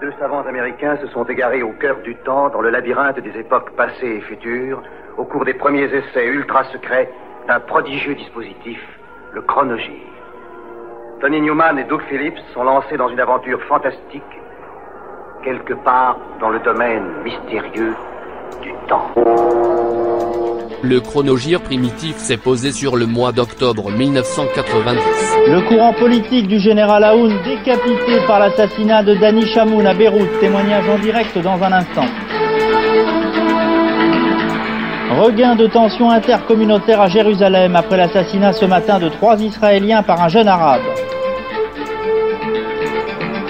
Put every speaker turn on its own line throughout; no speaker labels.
Deux savants américains se sont égarés au cœur du temps, dans le labyrinthe des époques passées et futures, au cours des premiers essais ultra secrets d'un prodigieux dispositif, le chronogire. Tony Newman et Doug Phillips sont lancés dans une aventure fantastique, quelque part dans le domaine mystérieux du temps.
Le chronogire primitif s'est posé sur le mois d'octobre 1990.
Le courant politique du général Aoun décapité par l'assassinat de Dani Chamoun à Beyrouth. Témoignage en direct dans un instant. Regain de tension intercommunautaire à Jérusalem après l'assassinat ce matin de trois Israéliens par un jeune arabe.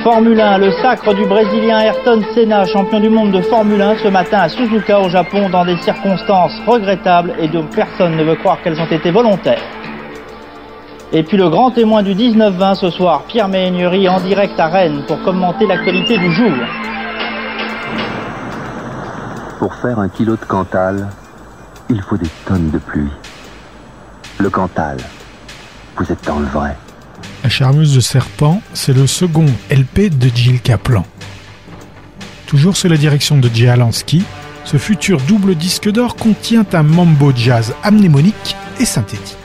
Formule 1, le sacre du Brésilien Ayrton Senna, champion du monde de Formule 1 ce matin à Suzuka au Japon dans des circonstances regrettables et dont personne ne veut croire qu'elles ont été volontaires. Et puis le grand témoin du 19-20 ce soir, Pierre Méhaignerie en direct à Rennes pour commenter l'actualité du jour.
Pour faire un kilo de Cantal, il faut des tonnes de pluie. Le Cantal, vous êtes dans le vrai.
La charmeuse de serpent, c'est le second LP de Jill Kaplan. Toujours sous la direction de Jay Alansky, ce futur double disque d'or contient un mambo jazz amnémonique et synthétique.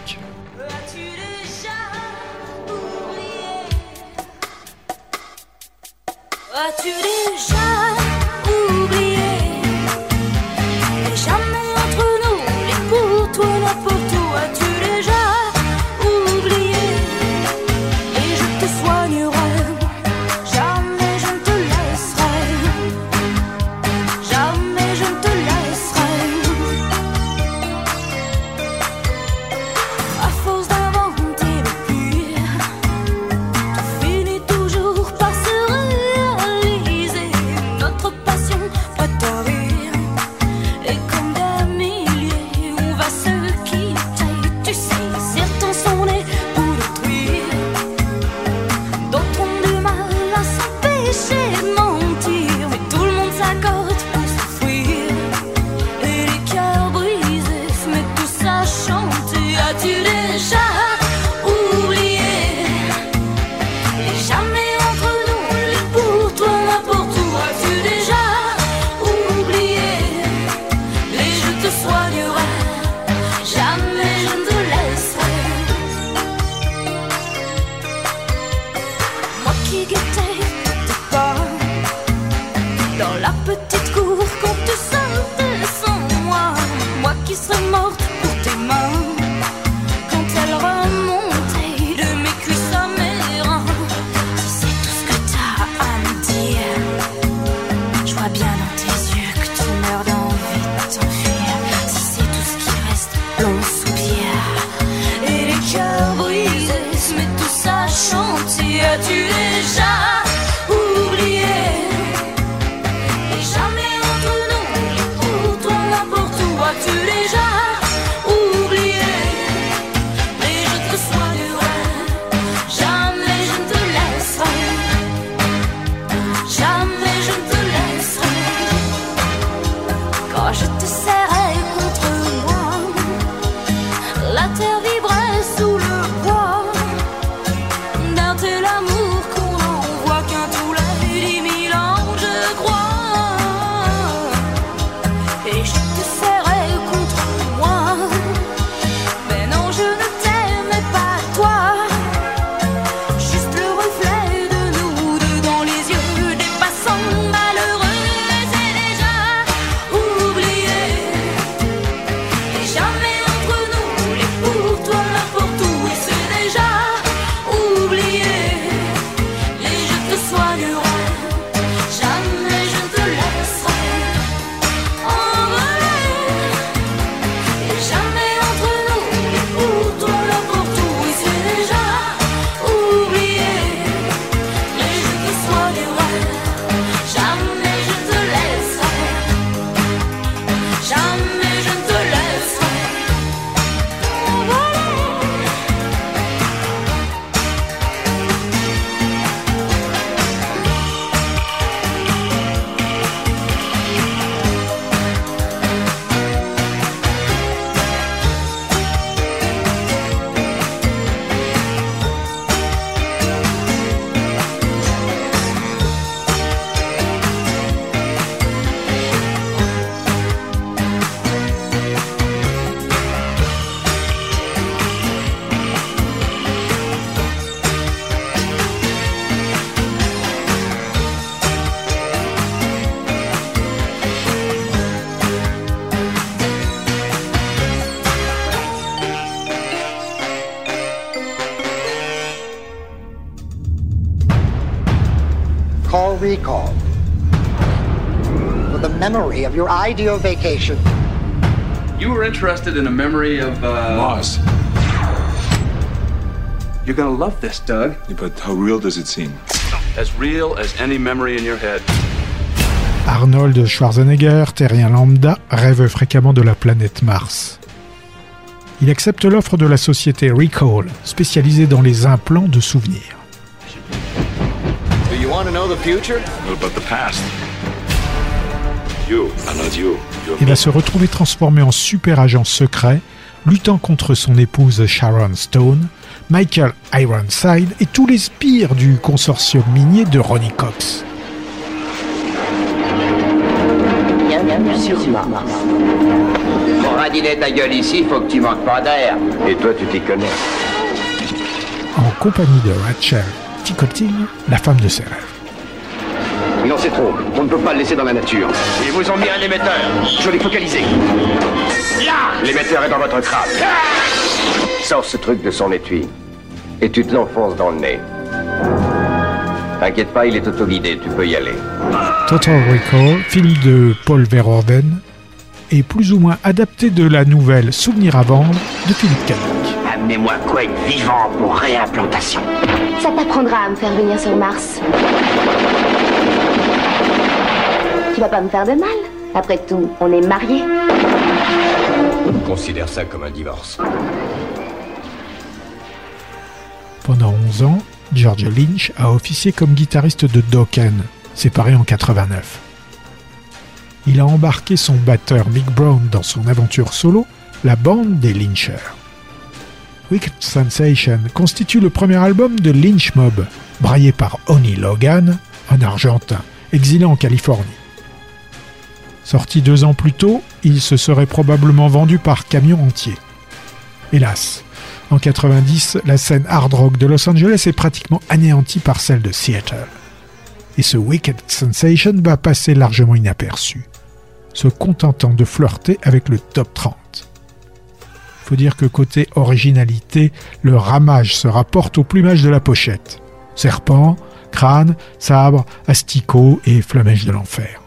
Total Recall. For the memory of your ideal vacation.
You were interested in a memory of, uh...
Mars.
You're gonna love this, Doug.
Yeah, but how real does it seem?
As real as any memory in your head.
Arnold Schwarzenegger, terrien lambda, rêve fréquemment de la planète Mars. Il accepte l'offre de la société Recall, spécialisée dans les implants de souvenirs. Il va se retrouver transformé en super agent secret, luttant contre son épouse Sharon Stone, Michael Ironside et tous les spires du consortium minier de Ronnie Cox.
Bienvenue sur Mars.
Pour radiner ta gueule ici, faut que tu manques pas d'air.
Et toi, tu t'y connais.
En compagnie de Rachel Ticotin, la femme de ses rêves.
Non, c'est trop. On ne peut pas le laisser dans la nature.
Ils vous ont mis un émetteur.
Je l'ai focalisé.
Là
L'émetteur est dans votre crâne.
Sors ce truc de son étui. Et tu te l'enfonces dans le nez. T'inquiète pas, il est autoguidé, tu peux y aller.
Total Recall, film de Paul Verhoeven, est plus ou moins adapté de la nouvelle Souvenir à vendre de Philippe Cadic.
Amenez-moi Quaid vivant pour réimplantation.
Ça t'apprendra à me faire venir sur Mars. Vas pas me faire de mal. Après tout, on est mariés.
Considère ça comme un divorce.
Pendant 11 ans, George Lynch a officié comme guitariste de Dokken, séparé en 89. Il a embarqué son batteur Mick Brown dans son aventure solo, la bande des Lynchers. Wicked Sensation constitue le premier album de Lynch Mob, braillé par Honey Logan, un Argentin, exilé en Californie. Sorti deux ans plus tôt, il se serait probablement vendu par camion entier. Hélas, en 90, la scène hard rock de Los Angeles est pratiquement anéantie par celle de Seattle. Et ce Wicked Sensation va passer largement inaperçu, se contentant de flirter avec le top 30. Faut dire que côté originalité, le ramage se rapporte au plumage de la pochette. Serpent, crâne, sabre, asticot et flamèche de l'enfer.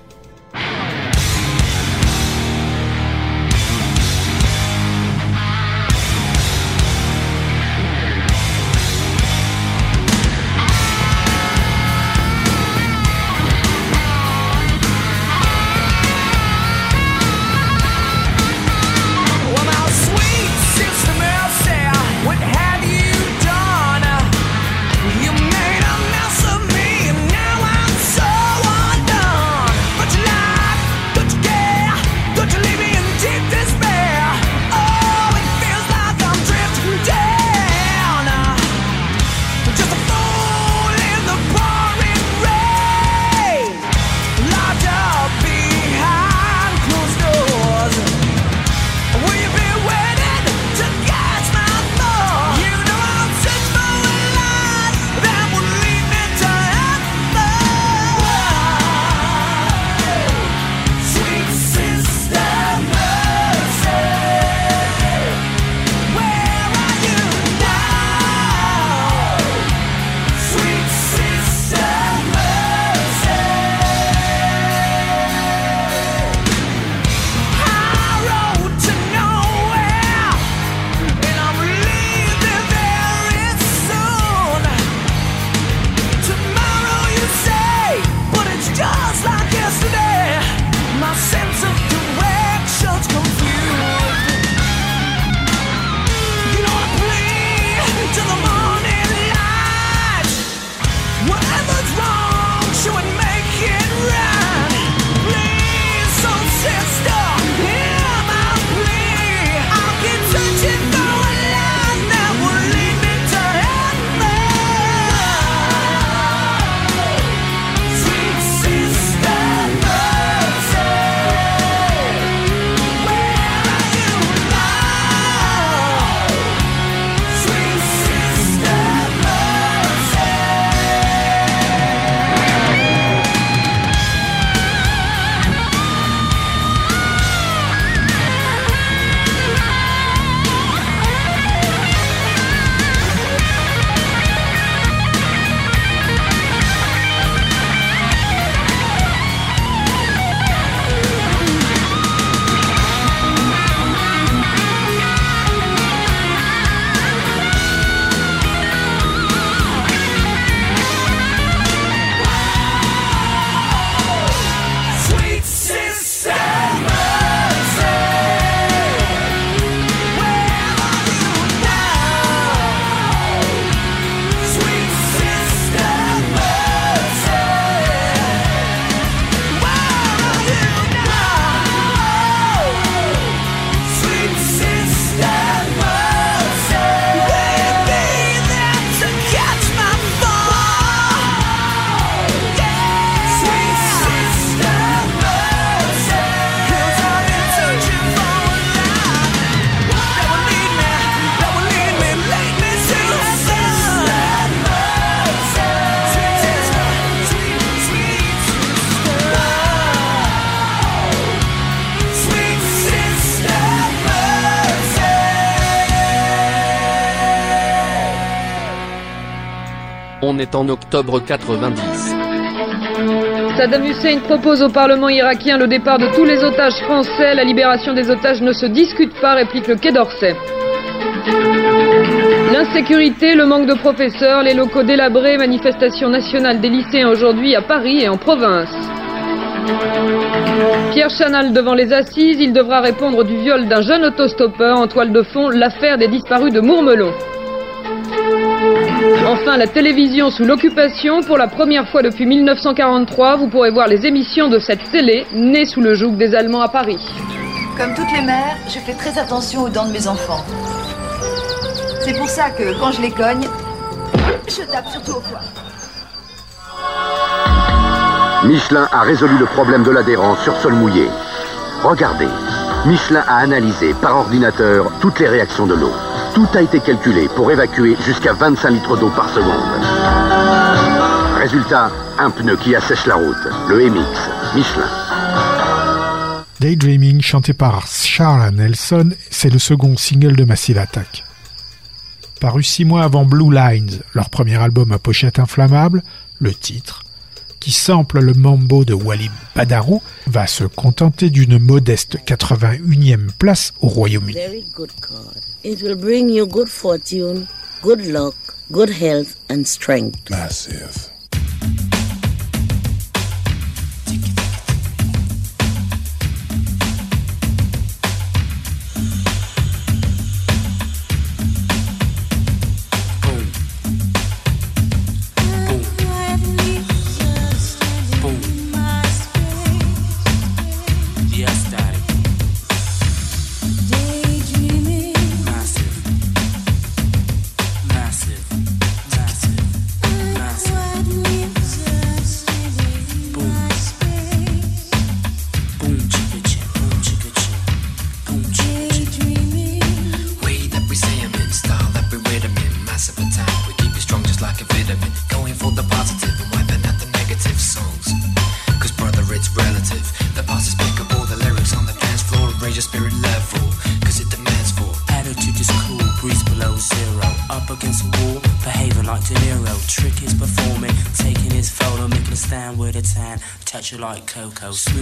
En octobre 90.
Saddam Hussein propose au Parlement irakien le départ de tous les otages français. La libération des otages ne se discute pas, réplique le Quai d'Orsay. L'insécurité, le manque de professeurs, les locaux délabrés, manifestation nationale des lycéens aujourd'hui à Paris et en province. Pierre Chanal devant les assises, il devra répondre du viol d'un jeune autostoppeur en toile de fond, l'affaire des disparus de Mourmelon. Enfin, la télévision sous l'occupation. Pour la première fois depuis 1943, vous pourrez voir les émissions de cette télé, née sous le joug des Allemands à Paris.
Comme toutes les mères, je fais très attention aux dents de mes enfants. C'est pour ça que quand je les cogne, je tape surtout au poing.
Michelin a résolu le problème de l'adhérence sur sol mouillé. Regardez, Michelin a analysé par ordinateur toutes les réactions de l'eau. Tout a été calculé pour évacuer jusqu'à 25 litres d'eau par seconde. Résultat, un pneu qui assèche la route, le MX, Michelin.
Daydreaming, chanté par Charles Nelson, c'est le second single de Massive Attack. Paru six mois avant Blue Lines, leur premier album à pochette inflammable, le titre, qui sample le mambo de Wally Badarou, va se contenter d'une modeste 81e place au Royaume-Uni.
It
Massive.
like cocoa.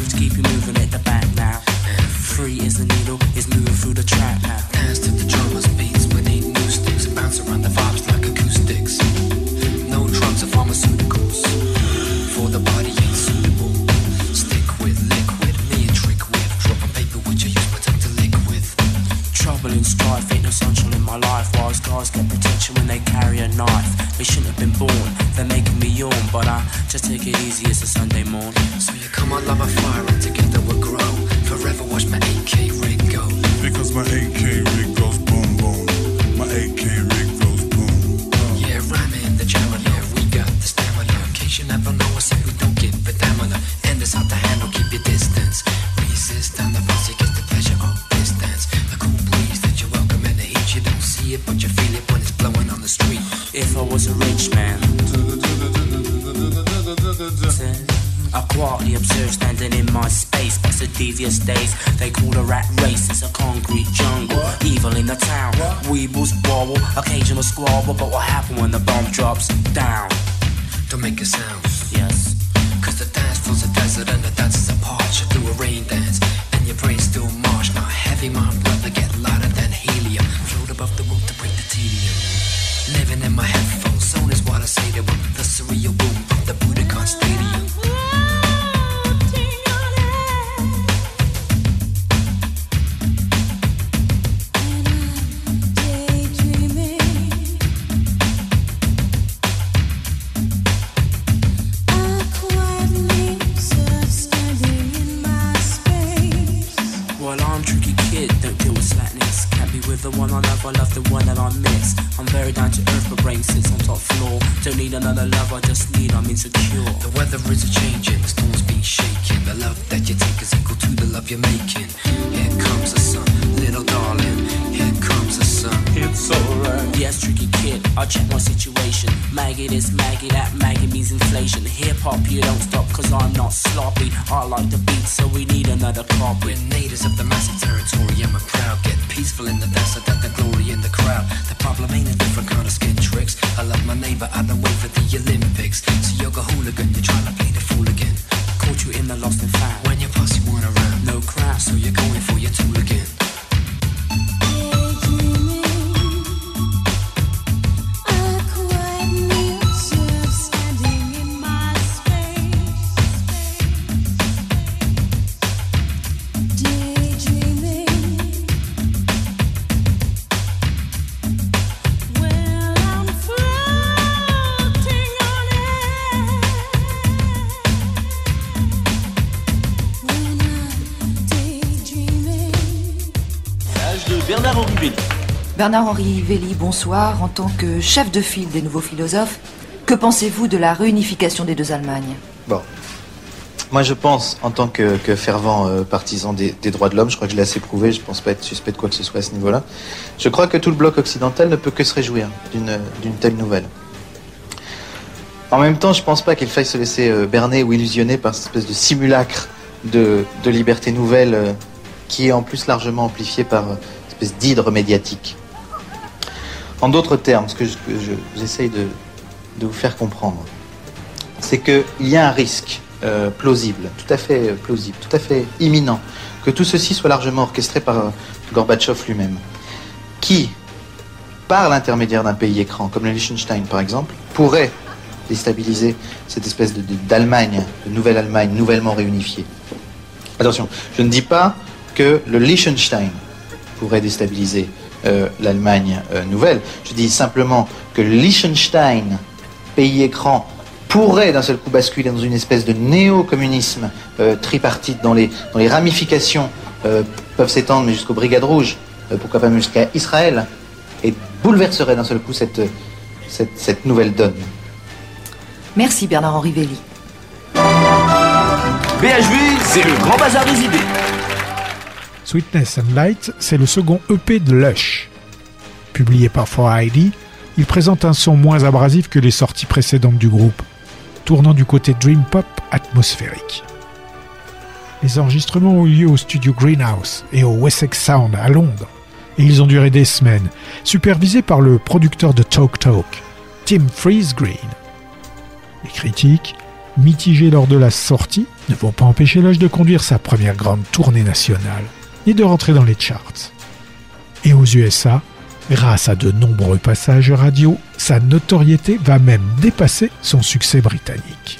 Sound.
Bernard-Henri Velli,
bonsoir. En tant que chef de file des nouveaux philosophes, que pensez-vous de la réunification des deux Allemagnes?
Bon. Moi, je pense, en tant que, fervent euh, partisan des, droits de l'homme, je crois que je l'ai assez prouvé, je pense pas être suspect de quoi que ce soit à ce niveau-là, je crois que tout le bloc occidental ne peut que se réjouir d'une telle nouvelle. En même temps, je pense pas qu'il faille se laisser euh, berner ou illusionner par cette espèce de simulacre de, liberté nouvelle euh, qui est en plus largement amplifié par une espèce d'hydre médiatique. En d'autres termes, ce que je, que je de, vous faire comprendre, c'est qu'il y a un risque euh, plausible, tout à fait euh, plausible, tout à fait imminent, que tout ceci soit largement orchestré par euh, Gorbatchev lui-même, qui, par l'intermédiaire d'un pays écran, comme le Liechtenstein par exemple, pourrait déstabiliser cette espèce d'Allemagne, de, nouvelle Allemagne, nouvellement réunifiée. Attention, je ne dis pas que le Liechtenstein pourrait déstabiliser euh, l'Allemagne euh, nouvelle. Je dis simplement que Liechtenstein, pays écran, pourrait d'un seul coup basculer dans une espèce de néo-communisme euh, tripartite dont les, dont les ramifications euh, peuvent s'étendre mais jusqu'aux Brigades Rouges, euh, pourquoi pas même jusqu'à Israël, et bouleverserait d'un seul coup cette, cette, cette nouvelle donne.
Merci Bernard-Henri Velli.
BHV, c'est le grand bazar des idées.
Sweetness and Light, c'est le second EP de Lush. Publié par 4ID, il présente un son moins abrasif que les sorties précédentes du groupe, tournant du côté dream pop atmosphérique. Les enregistrements ont eu lieu au studio Greenhouse et au Wessex Sound à Londres, et ils ont duré des semaines, supervisés par le producteur de Talk Talk, Tim Freeze Green. Les critiques, mitigées lors de la sortie, ne vont pas empêcher Lush de conduire sa première grande tournée nationale ni de rentrer dans les charts. Et aux USA, grâce à de nombreux passages radio, sa notoriété va même dépasser son succès britannique.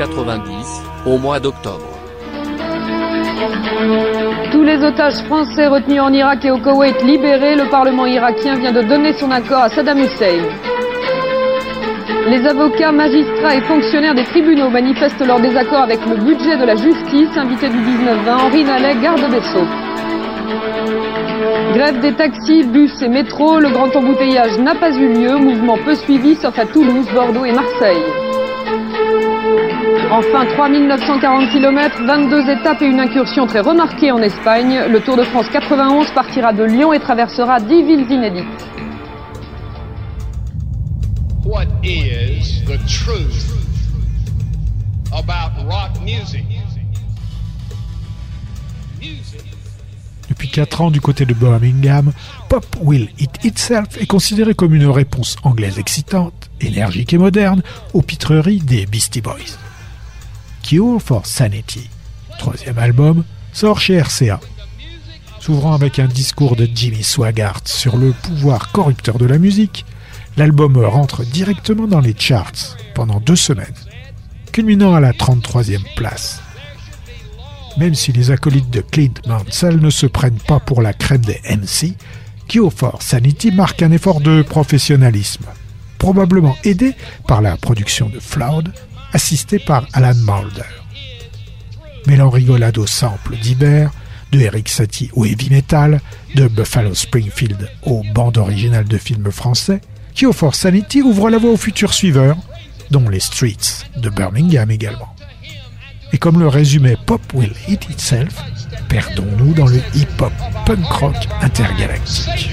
On est en 90, au mois d'octobre.
Tous les otages français retenus en Irak et au Koweït libérés, le Parlement irakien vient de donner son accord à Saddam Hussein. Les avocats, magistrats et fonctionnaires des tribunaux manifestent leur désaccord avec le budget de la justice, invité du 19-20, Henri Nallet, garde des Sceaux. Grève des taxis, bus et métros, le grand embouteillage n'a pas eu lieu, mouvement peu suivi sauf à Toulouse, Bordeaux et Marseille. Enfin, 3940 km, 22 étapes et une incursion très remarquée en Espagne. Le Tour de France 91 partira de Lyon et traversera 10 villes inédites.
What is the truth about rock music?
Depuis 4 ans du côté de Birmingham, Pop Will It Itself est considéré comme une réponse anglaise excitante, énergique et moderne aux pitreries des Beastie Boys. Cure for Sanity, troisième album, sort chez RCA. S'ouvrant avec un discours de Jimmy Swaggart sur le pouvoir corrupteur de la musique, l'album rentre directement dans les charts pendant deux semaines, culminant à la 33e place. Même si les acolytes de Clint Mansell ne se prennent pas pour la crème des MC, Cure for Sanity marque un effort de professionnalisme, probablement aidé par la production de Floud, assisté par Alan Mulder. Mêlant rigolade au sample d'Iber, de Eric Satie au heavy metal, de Buffalo Springfield aux bandes originales de films français, Cure for Sanity ouvre la voie aux futurs suiveurs, dont les Streets de Birmingham également. Et comme le résumait Pop Will Eat Itself, perdons-nous dans le hip-hop punk rock intergalactique.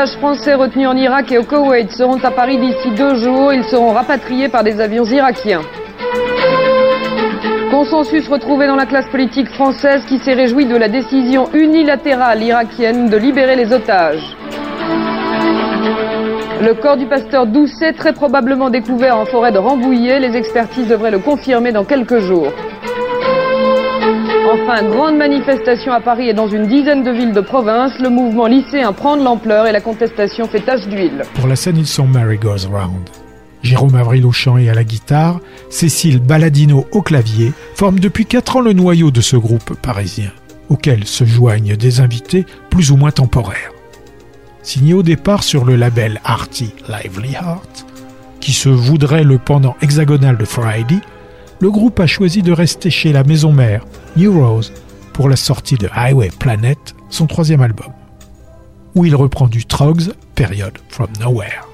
Otages français retenus en Irak et au Koweït seront à Paris d'ici deux jours. Ils seront rapatriés par des avions irakiens. Consensus retrouvé dans la classe politique française qui s'est réjouie de la décision unilatérale irakienne de libérer les otages. Le corps du pasteur Doucet, très probablement découvert en forêt de Rambouillet, les expertises devraient le confirmer dans quelques jours. Enfin, grande manifestation à Paris et dans une dizaine de villes de province. Le mouvement lycéen prend de l'ampleur et la contestation fait tache d'huile.
Pour la scène, ils sont Mary Goes Round. Jérôme Avril au chant et à la guitare, Cécile Balladino au clavier, forment depuis 4 ans le noyau de ce groupe parisien, auquel se joignent des invités plus ou moins temporaires. Signé au départ sur le label Artie Lively Heart, qui se voudrait le pendant hexagonal de Friday, le groupe a choisi de rester chez la maison mère, New Rose, pour la sortie de Highway Planet, son troisième album, où il reprend du Trogs, période From Nowhere.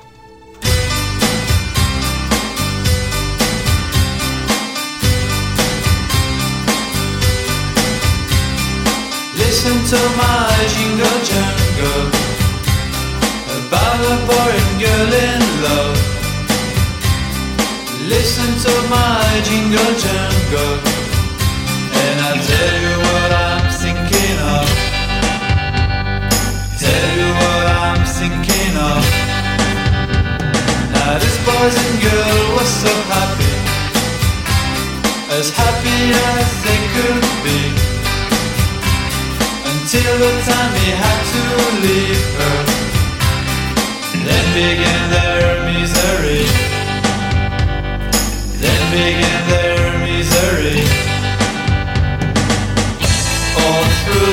Listen to my jingle a love. Listen to my jingle jangle, and I'll tell you what I'm thinking of. Tell you what I'm thinking of. Now this boys and girl was so happy, as happy as they could be until the time he had to leave her. Then began their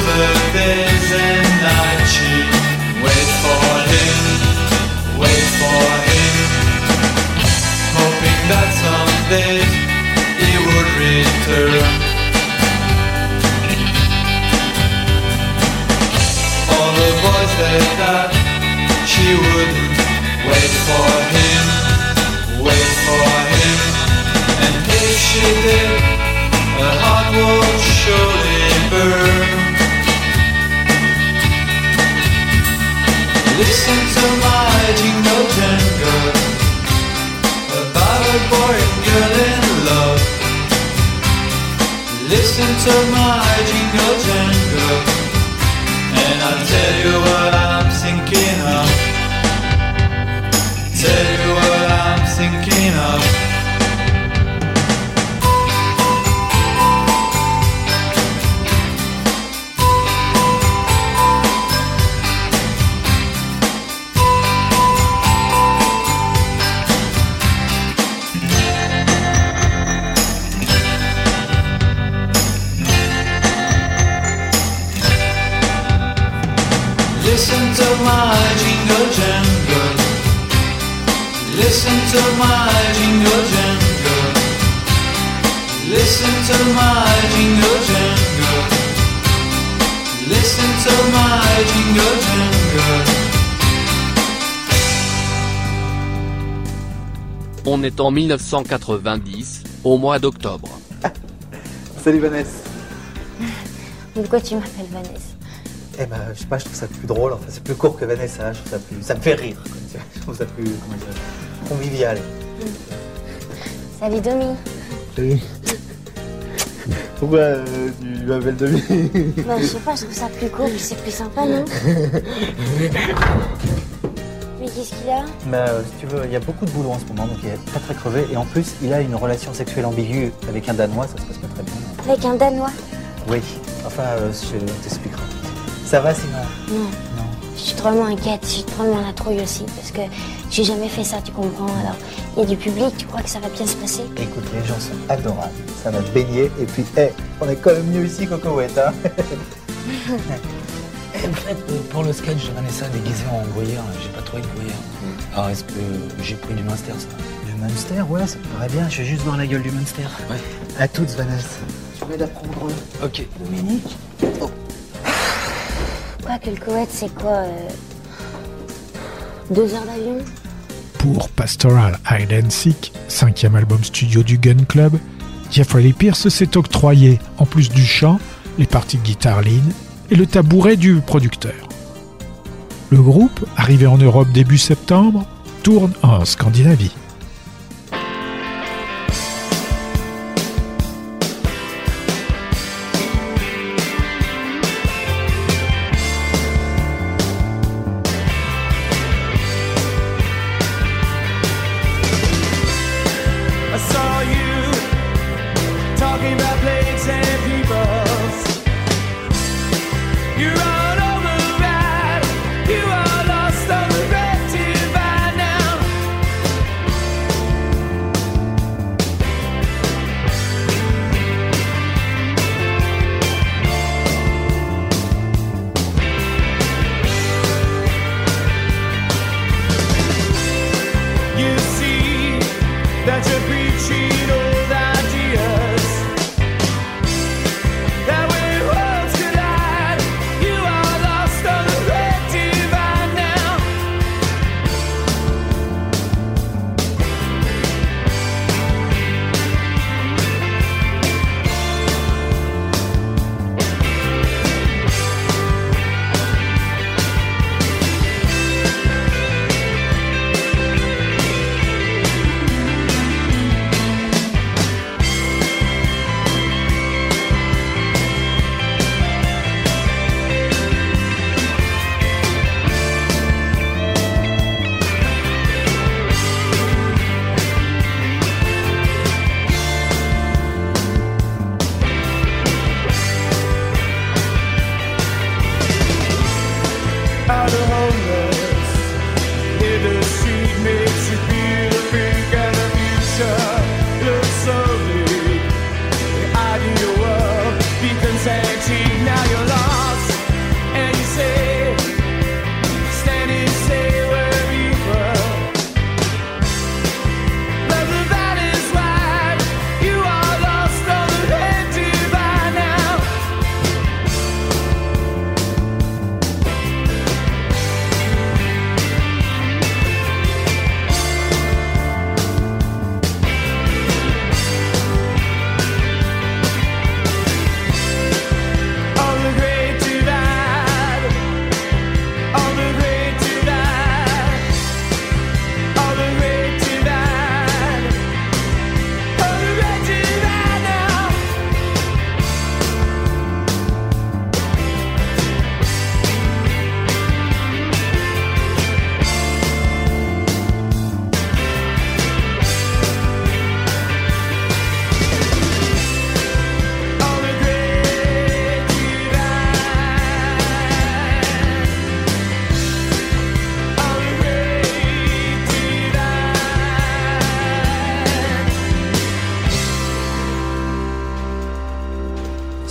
the and nights she wait for him, wait for him, hoping that someday he would return. all the boys said that she wouldn't wait for him, wait for him. And if she did, her heart would Listen to my jingle jangle about a boy and girl in love. Listen to my jingle jangle. And I'll tell you what I'm thinking of. Tell you what I'm thinking of. Listen to my jingle jangle. Listen to my jingle jangle. Listen to my jingle jangle. Listen to my jingle jangle.
On est en 1990, au mois d'octobre.
Salut Vanessa.
Pourquoi tu m'appelles Vanessa?
Eh ben, je sais pas, je trouve ça plus drôle. Enfin, c'est plus court que Vanessa. Je trouve ça plus, ça me fait rire. quoi, tu vois. Je trouve ça plus, comment dire, convivial.
Salut Domi.
Salut. Pourquoi euh, tu m'appelles Demi
Bah, je sais pas, je trouve ça plus court, puis c'est plus sympa, non? Mais qu'est-ce qu'il a?
Bah, euh, si tu veux, il y a beaucoup de boulot en ce moment, donc il est pas très crevé. Et en plus, il a une relation sexuelle ambiguë avec un Danois, ça se passe pas très bien.
Avec un Danois?
Oui, enfin, euh, je t'expliquerai. Ça va sinon
Non. Je suis drôlement inquiète, je suis drôlement la trouille aussi, parce que j'ai jamais fait ça, tu comprends Alors, il y a du public, tu crois que ça va bien se passer?
Écoute, les gens sont adorables. Ça va te baigner. Et puis, hé, on est quand même mieux ici qu'au Koweït, hein
en fait, pour le sketch de Vanessa déguisée en gruyère, j'ai pas trouvé de gruyère. Alors, est-ce que j'ai pris du Munster, ça?
Du Munster, ouais, ça me paraît bien. Je vais juste voir la gueule du Munster.
Ouais.
À toutes, Vanessa. Je vais la prendre.
Ok.
Dominique?
Quoi c'est quoi euh, Deux heures d'avion?
Pour Pastoral Hide and Seek, cinquième album studio du Gun Club, Jeffrey Lee Pierce s'est octroyé, en plus du chant, les parties de guitare lead et le tabouret du producteur.
Le groupe, arrivé en Europe début septembre, tourne en Scandinavie.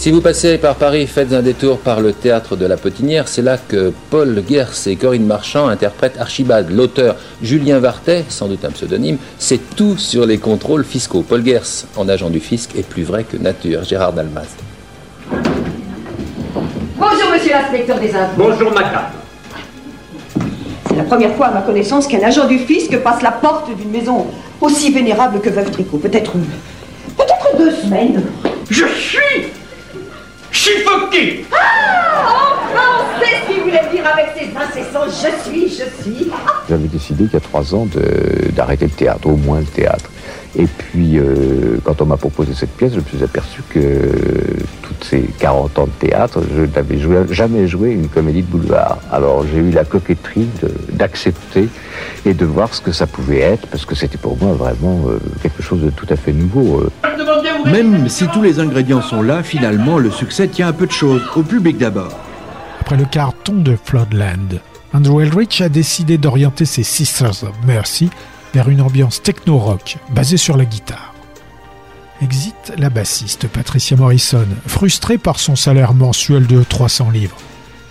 Si vous passez par Paris, faites un détour par le théâtre de la Potinière. C'est là que Paul Gers et Corinne Marchand interprètent Archibald. L'auteur Julien Vartet, sans doute un pseudonyme, c'est tout sur les contrôles fiscaux. Paul Gers, en agent du fisc, est plus vrai que nature. Gérard Dalmas.
Bonjour, monsieur l'inspecteur des impôts.
Bonjour, madame.
C'est la première fois à ma connaissance qu'un agent du fisc passe la porte d'une maison aussi vénérable que Veuve Tricot. Peut-être. peut-être deux semaines.
Je suis suffoqué.
Ah Enfin, c'est ce qu'il voulait dire avec ses incessants je suis, je suis.
J'avais décidé il y a trois ans de- d'arrêter le théâtre, au moins le théâtre. Et puis, euh, quand on m'a proposé cette pièce, je me suis aperçu que toutes ces 40 ans de théâtre, je n'avais joué- jamais joué une comédie de boulevard. Alors j'ai eu la coquetterie d'accepter et de voir ce que ça pouvait être, parce que c'était pour moi vraiment euh, quelque chose de tout à fait nouveau. euh.
Même si tous les ingrédients sont là, finalement, le succès tient un peu de choses. Au public d'abord.
Après le carton de Floodland, Andrew Eldritch a décidé d'orienter ses Sisters of Mercy vers une ambiance techno-rock basée sur la guitare. Exit la bassiste Patricia Morrison, frustrée par son salaire mensuel de 300 livres.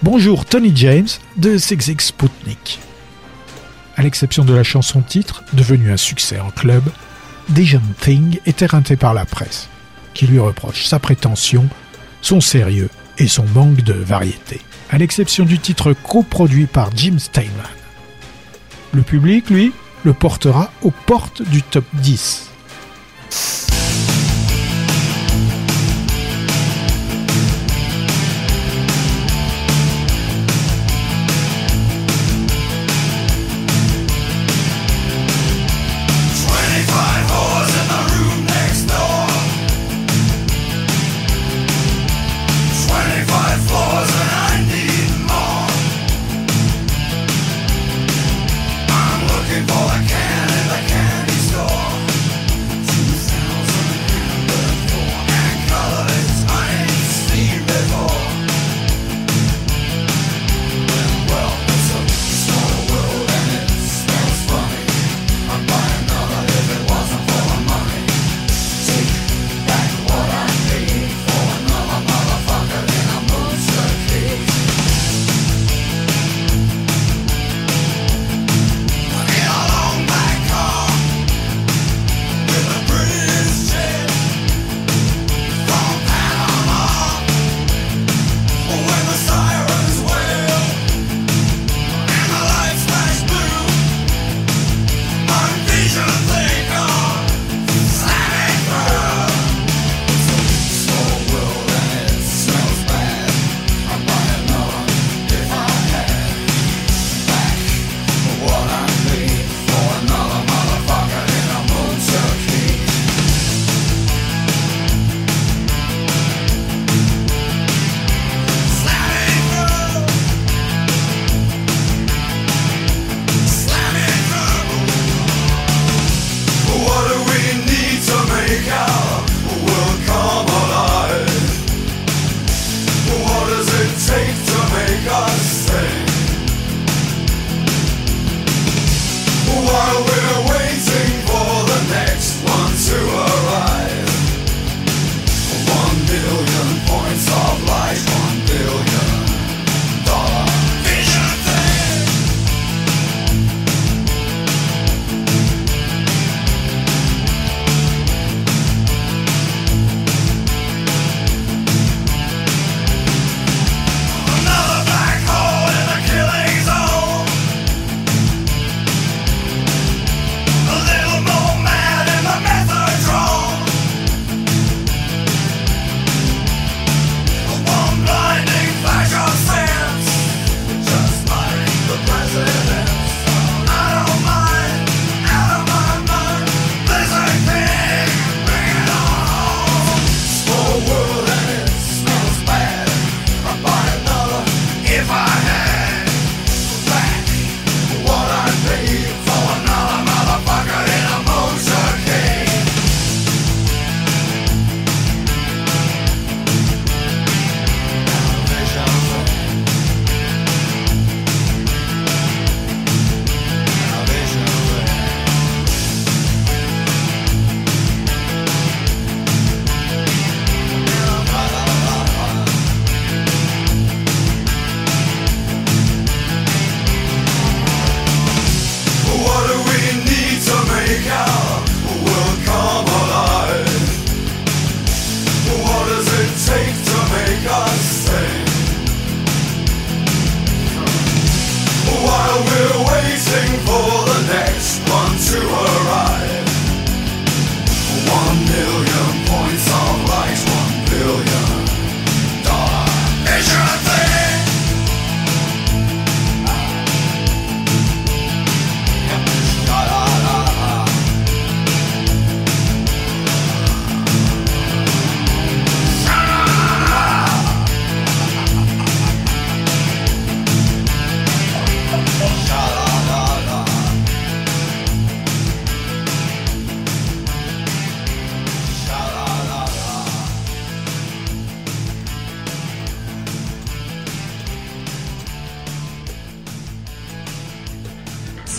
Bonjour Tony James de Zigzag Sputnik. À l'exception de la chanson titre, devenue un succès en club, Dijon Thing est éreinté par la presse, qui lui reproche sa prétention, son sérieux et son manque de variété, à l'exception du titre coproduit par Jim Steinman. Le public, lui, le portera aux portes du top 10.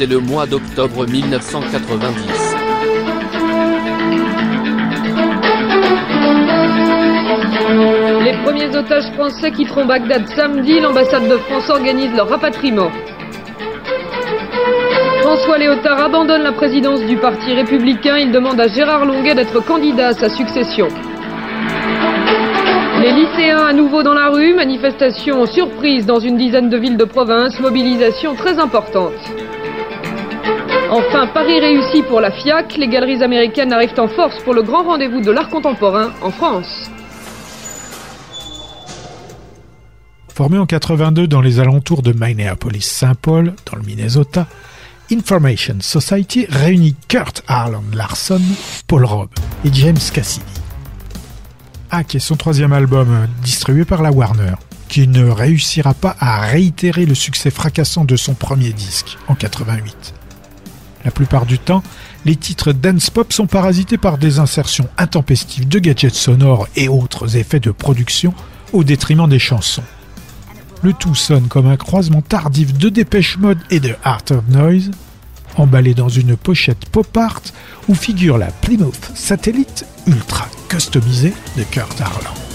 C'est le mois d'octobre 1990.
Les premiers otages français quitteront Bagdad samedi. L'ambassade de France organise leur rapatriement. François Léotard abandonne la présidence du Parti républicain. Il demande à Gérard Longuet d'être candidat à sa succession. Les lycéens à nouveau dans la rue, manifestation surprise dans une dizaine de villes de province, mobilisation très importante. Enfin, Paris réussi pour la FIAC, les galeries américaines arrivent en force pour le grand rendez-vous de l'art contemporain en France.
Formé en 82 dans les alentours de Minneapolis-Saint Paul, dans le Minnesota, Information Society réunit Kurt Harlan Larson, Paul Robb et James Cassidy. Hack est son troisième album euh, distribué par la Warner, qui ne réussira pas à réitérer le succès fracassant de son premier disque en 88. La plupart du temps, les titres dance pop sont parasités par des insertions intempestives de gadgets sonores et autres effets de production au détriment des chansons. Le tout sonne comme un croisement tardif de Dépêche Mode et de Art of Noise, emballé dans une pochette pop art où figure la Plymouth Satellite ultra customisée de Kurt Harlan.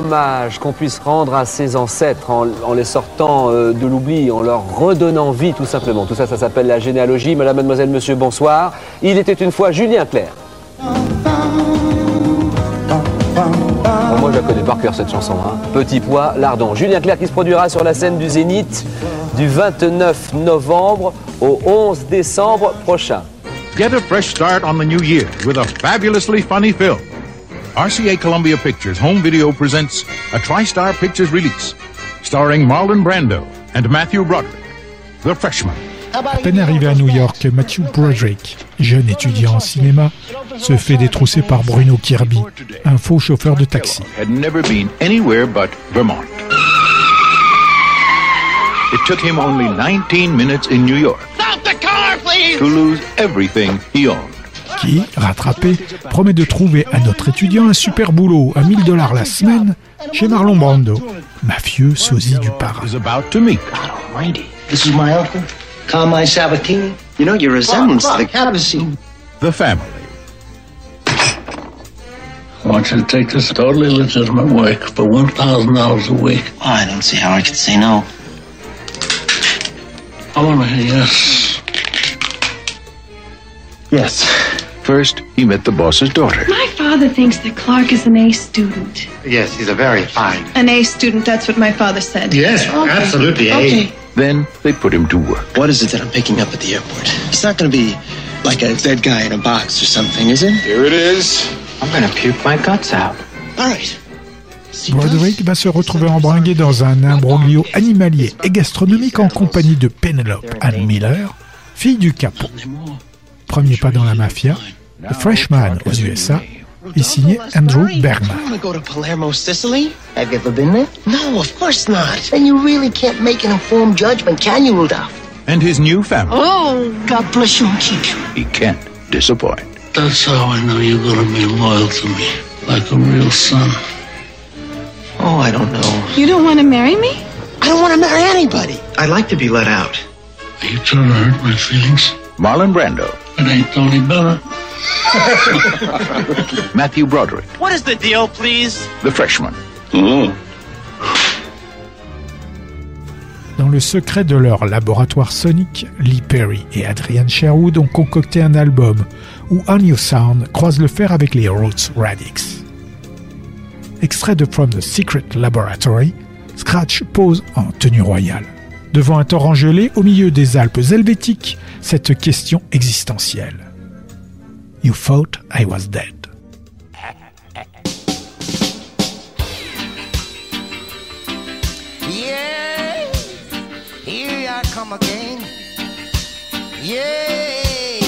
Hommage qu'on puisse rendre à ses ancêtres en, les sortant euh, de l'oubli, en leur redonnant vie tout simplement. Tout ça, ça s'appelle la généalogie. Madame, mademoiselle, monsieur, bonsoir. Il était une fois Julien Clerc. Moi, je la connais par cœur cette chanson. hein. Petit pois, lardon. Julien Clerc qui se produira sur la scène du Zénith du 29 novembre au 11 décembre prochain.
Get a fresh start on the new year with a fabulously funny film. RCA Columbia Pictures Home Video presents a TriStar Pictures release starring Marlon Brando and Matthew Broderick, The Freshman.
À peine arrivé à New York, Matthew Broderick, jeune étudiant en cinéma, se fait détrousser par Bruno Kirby, un faux chauffeur de taxi.
had never been anywhere but Vermont. It took him only 19 minutes in New York
Stop the car, please!
to lose everything he owned.
Qui, rattrapé, promet de trouver à notre étudiant un super boulot à 1000 dollars la semaine chez Marlon Brando, mafieux sosie du parrain.
about to meet.
Almighty. This is my uncle, Carmine Sabatini. You know, your resemblance to the... Have a seat.
The family.
I want you to take this totally legitimate work for $1,000 a week?
I don't see how I could say no.
I want to hear yes.
Yes. First, he met the boss's daughter.
My father thinks that Clark is an A student.
Yes, he's a very fine.
An A student, that's what my father said.
Yes, absolutely, A.
Okay.
Then they put him to work.
What is it that I'm picking up at the airport? It's not going to be like a dead guy in a box or something, is it?
Here it is. I'm gonna puke my guts out.
All right.
Broderick va se retrouver embringué dans un imbroglio animalier et gastronomique en compagnie de Penelope Ann Miller, fille du capot. Premier pas dans la mafia, The Freshman aux USA est signé Andrew Bergman.
I want to go to Palermo, Sicily. Have you ever been there? No, of course not. Then you really can't make an informed judgment, can you, Rudolph?
And his new family.
Oh, God bless you and keep you.
He can't disappoint.
That's how I know you're going to be loyal to me, like a real son.
Oh, I don't know.
You don't want to marry me?
I don't want to marry anybody. I'd like to be let out.
Are you trying to hurt my feelings?
Marlon Brando.
It ain't Tony Bennett.
Matthew Broderick.
What is the deal, please?
The freshman.
Dans le secret de leur laboratoire sonique, Lee Perry et Adrian Sherwood ont concocté un album où On Your Sound croise le fer avec les Roots Radix. Extrait de From the Secret Laboratory, Scratch pose en tenue royale. Devant un torrent gelé au milieu des Alpes helvétiques, cette question existentielle. You thought I was dead.
Yeah, here I come again. Yeah,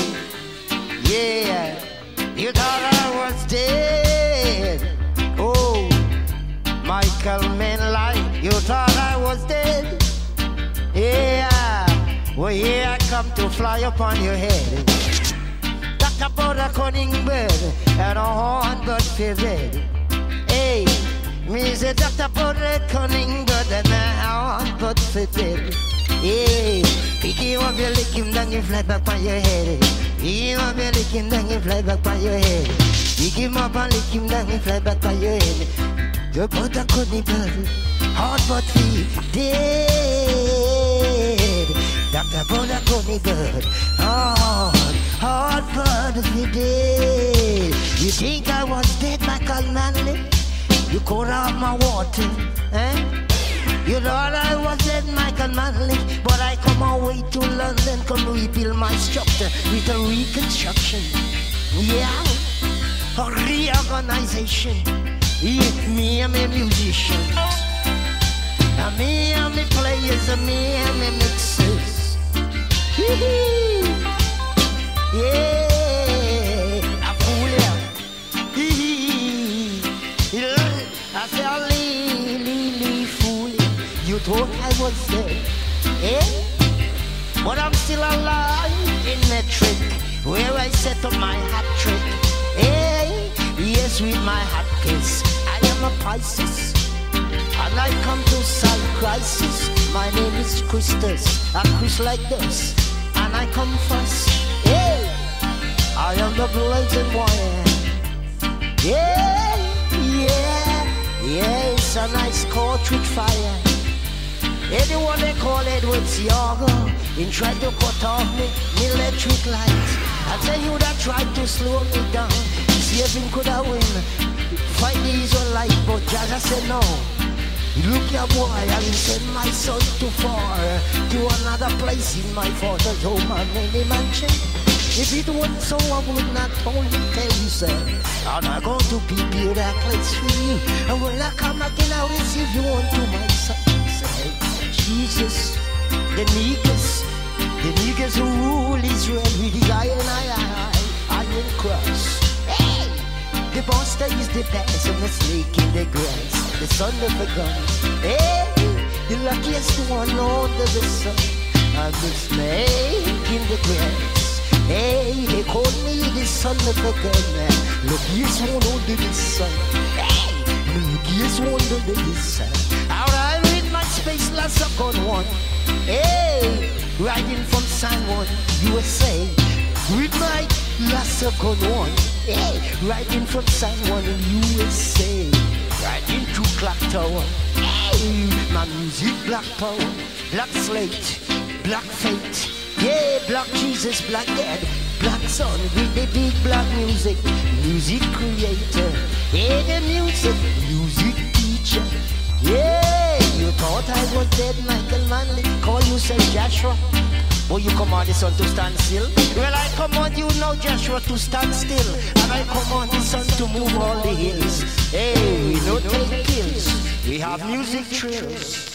yeah, you thought I was dead. Oh, Michael Manlight, you thought I was dead. Yeah, well, here I come to fly upon your head. About a cunning bird and a horn but feathered. Hey, me say talk about a bird and a horn but feathered. Hey, pick him up, you lick him down, you fly back on your head. Pick him up, you lick him down, you fly back on your head. Pick him up and lick him down, you fly back on your head. You put a cunning bird, but feathered. Dr. Bona Coney Bird. Hard, hard bird if you did. You think I was dead, Michael Manley? You caught out my water, eh? You thought I was dead, Michael Manley, but I come away to London, come rebuild my structure with a reconstruction. Yeah, a reorganization. Yeah, me I'm a musician. And me and me players, and me and me mixers. Hee-hee. Yeah, I fool ya. Yeah, I say I lee, lee, lee. You thought I was dead, eh? But I'm still alive in that trick where I set up my hat trick. Hey, yes, with my hat case, I am a Pisces. And I come to solve crisis. My name is Christus, a Chris like this. And I come first. I am the blazing wire. Yeah, yeah, yeah, it's a nice with fire. Anyone they call Edward Siaga and try to cut off me, me electric light. I tell you that tried to slow me down. Him could have win. Fight the Israelite, but Jaja said no. Look your boy, I will send my son too far to another place in my father's home and many mansion. If it wasn't so, I would not only tell you, sir. I'm not going to prepare that place for you. And when I come again, I'll receive you onto my side. Jesus, the niggas, the niggas Just rule Israel with his iron, iron, iron cross. Hey! The monster is the past and the snake in the grass. The son of a gun. Hey! The luckiest one under the sun. And the snake in the grass. Hey, they call me the son of a gun. Luckiest one under the sun. Hey! Luckiest one under the sun. Alright, with my space, lots of gun one. Hey! Riding from San Juan, USA. With my lots of gun one. Hey! Riding from San Juan, USA. Riding through Clock Tower. Hey! My music, black power, black slate, black fate. Yeah, black Jesus, black dad, black son with the big black music. Music creator. Yeah, the music, music teacher. Yeah, you thought I was dead, Michael Manley. Call yourself Joshua. Boy, you command the sun to stand still. Well, I command you now, Joshua, to stand still. And I command the sun to move all the hills. Hey, we don't take pills. We have music trills.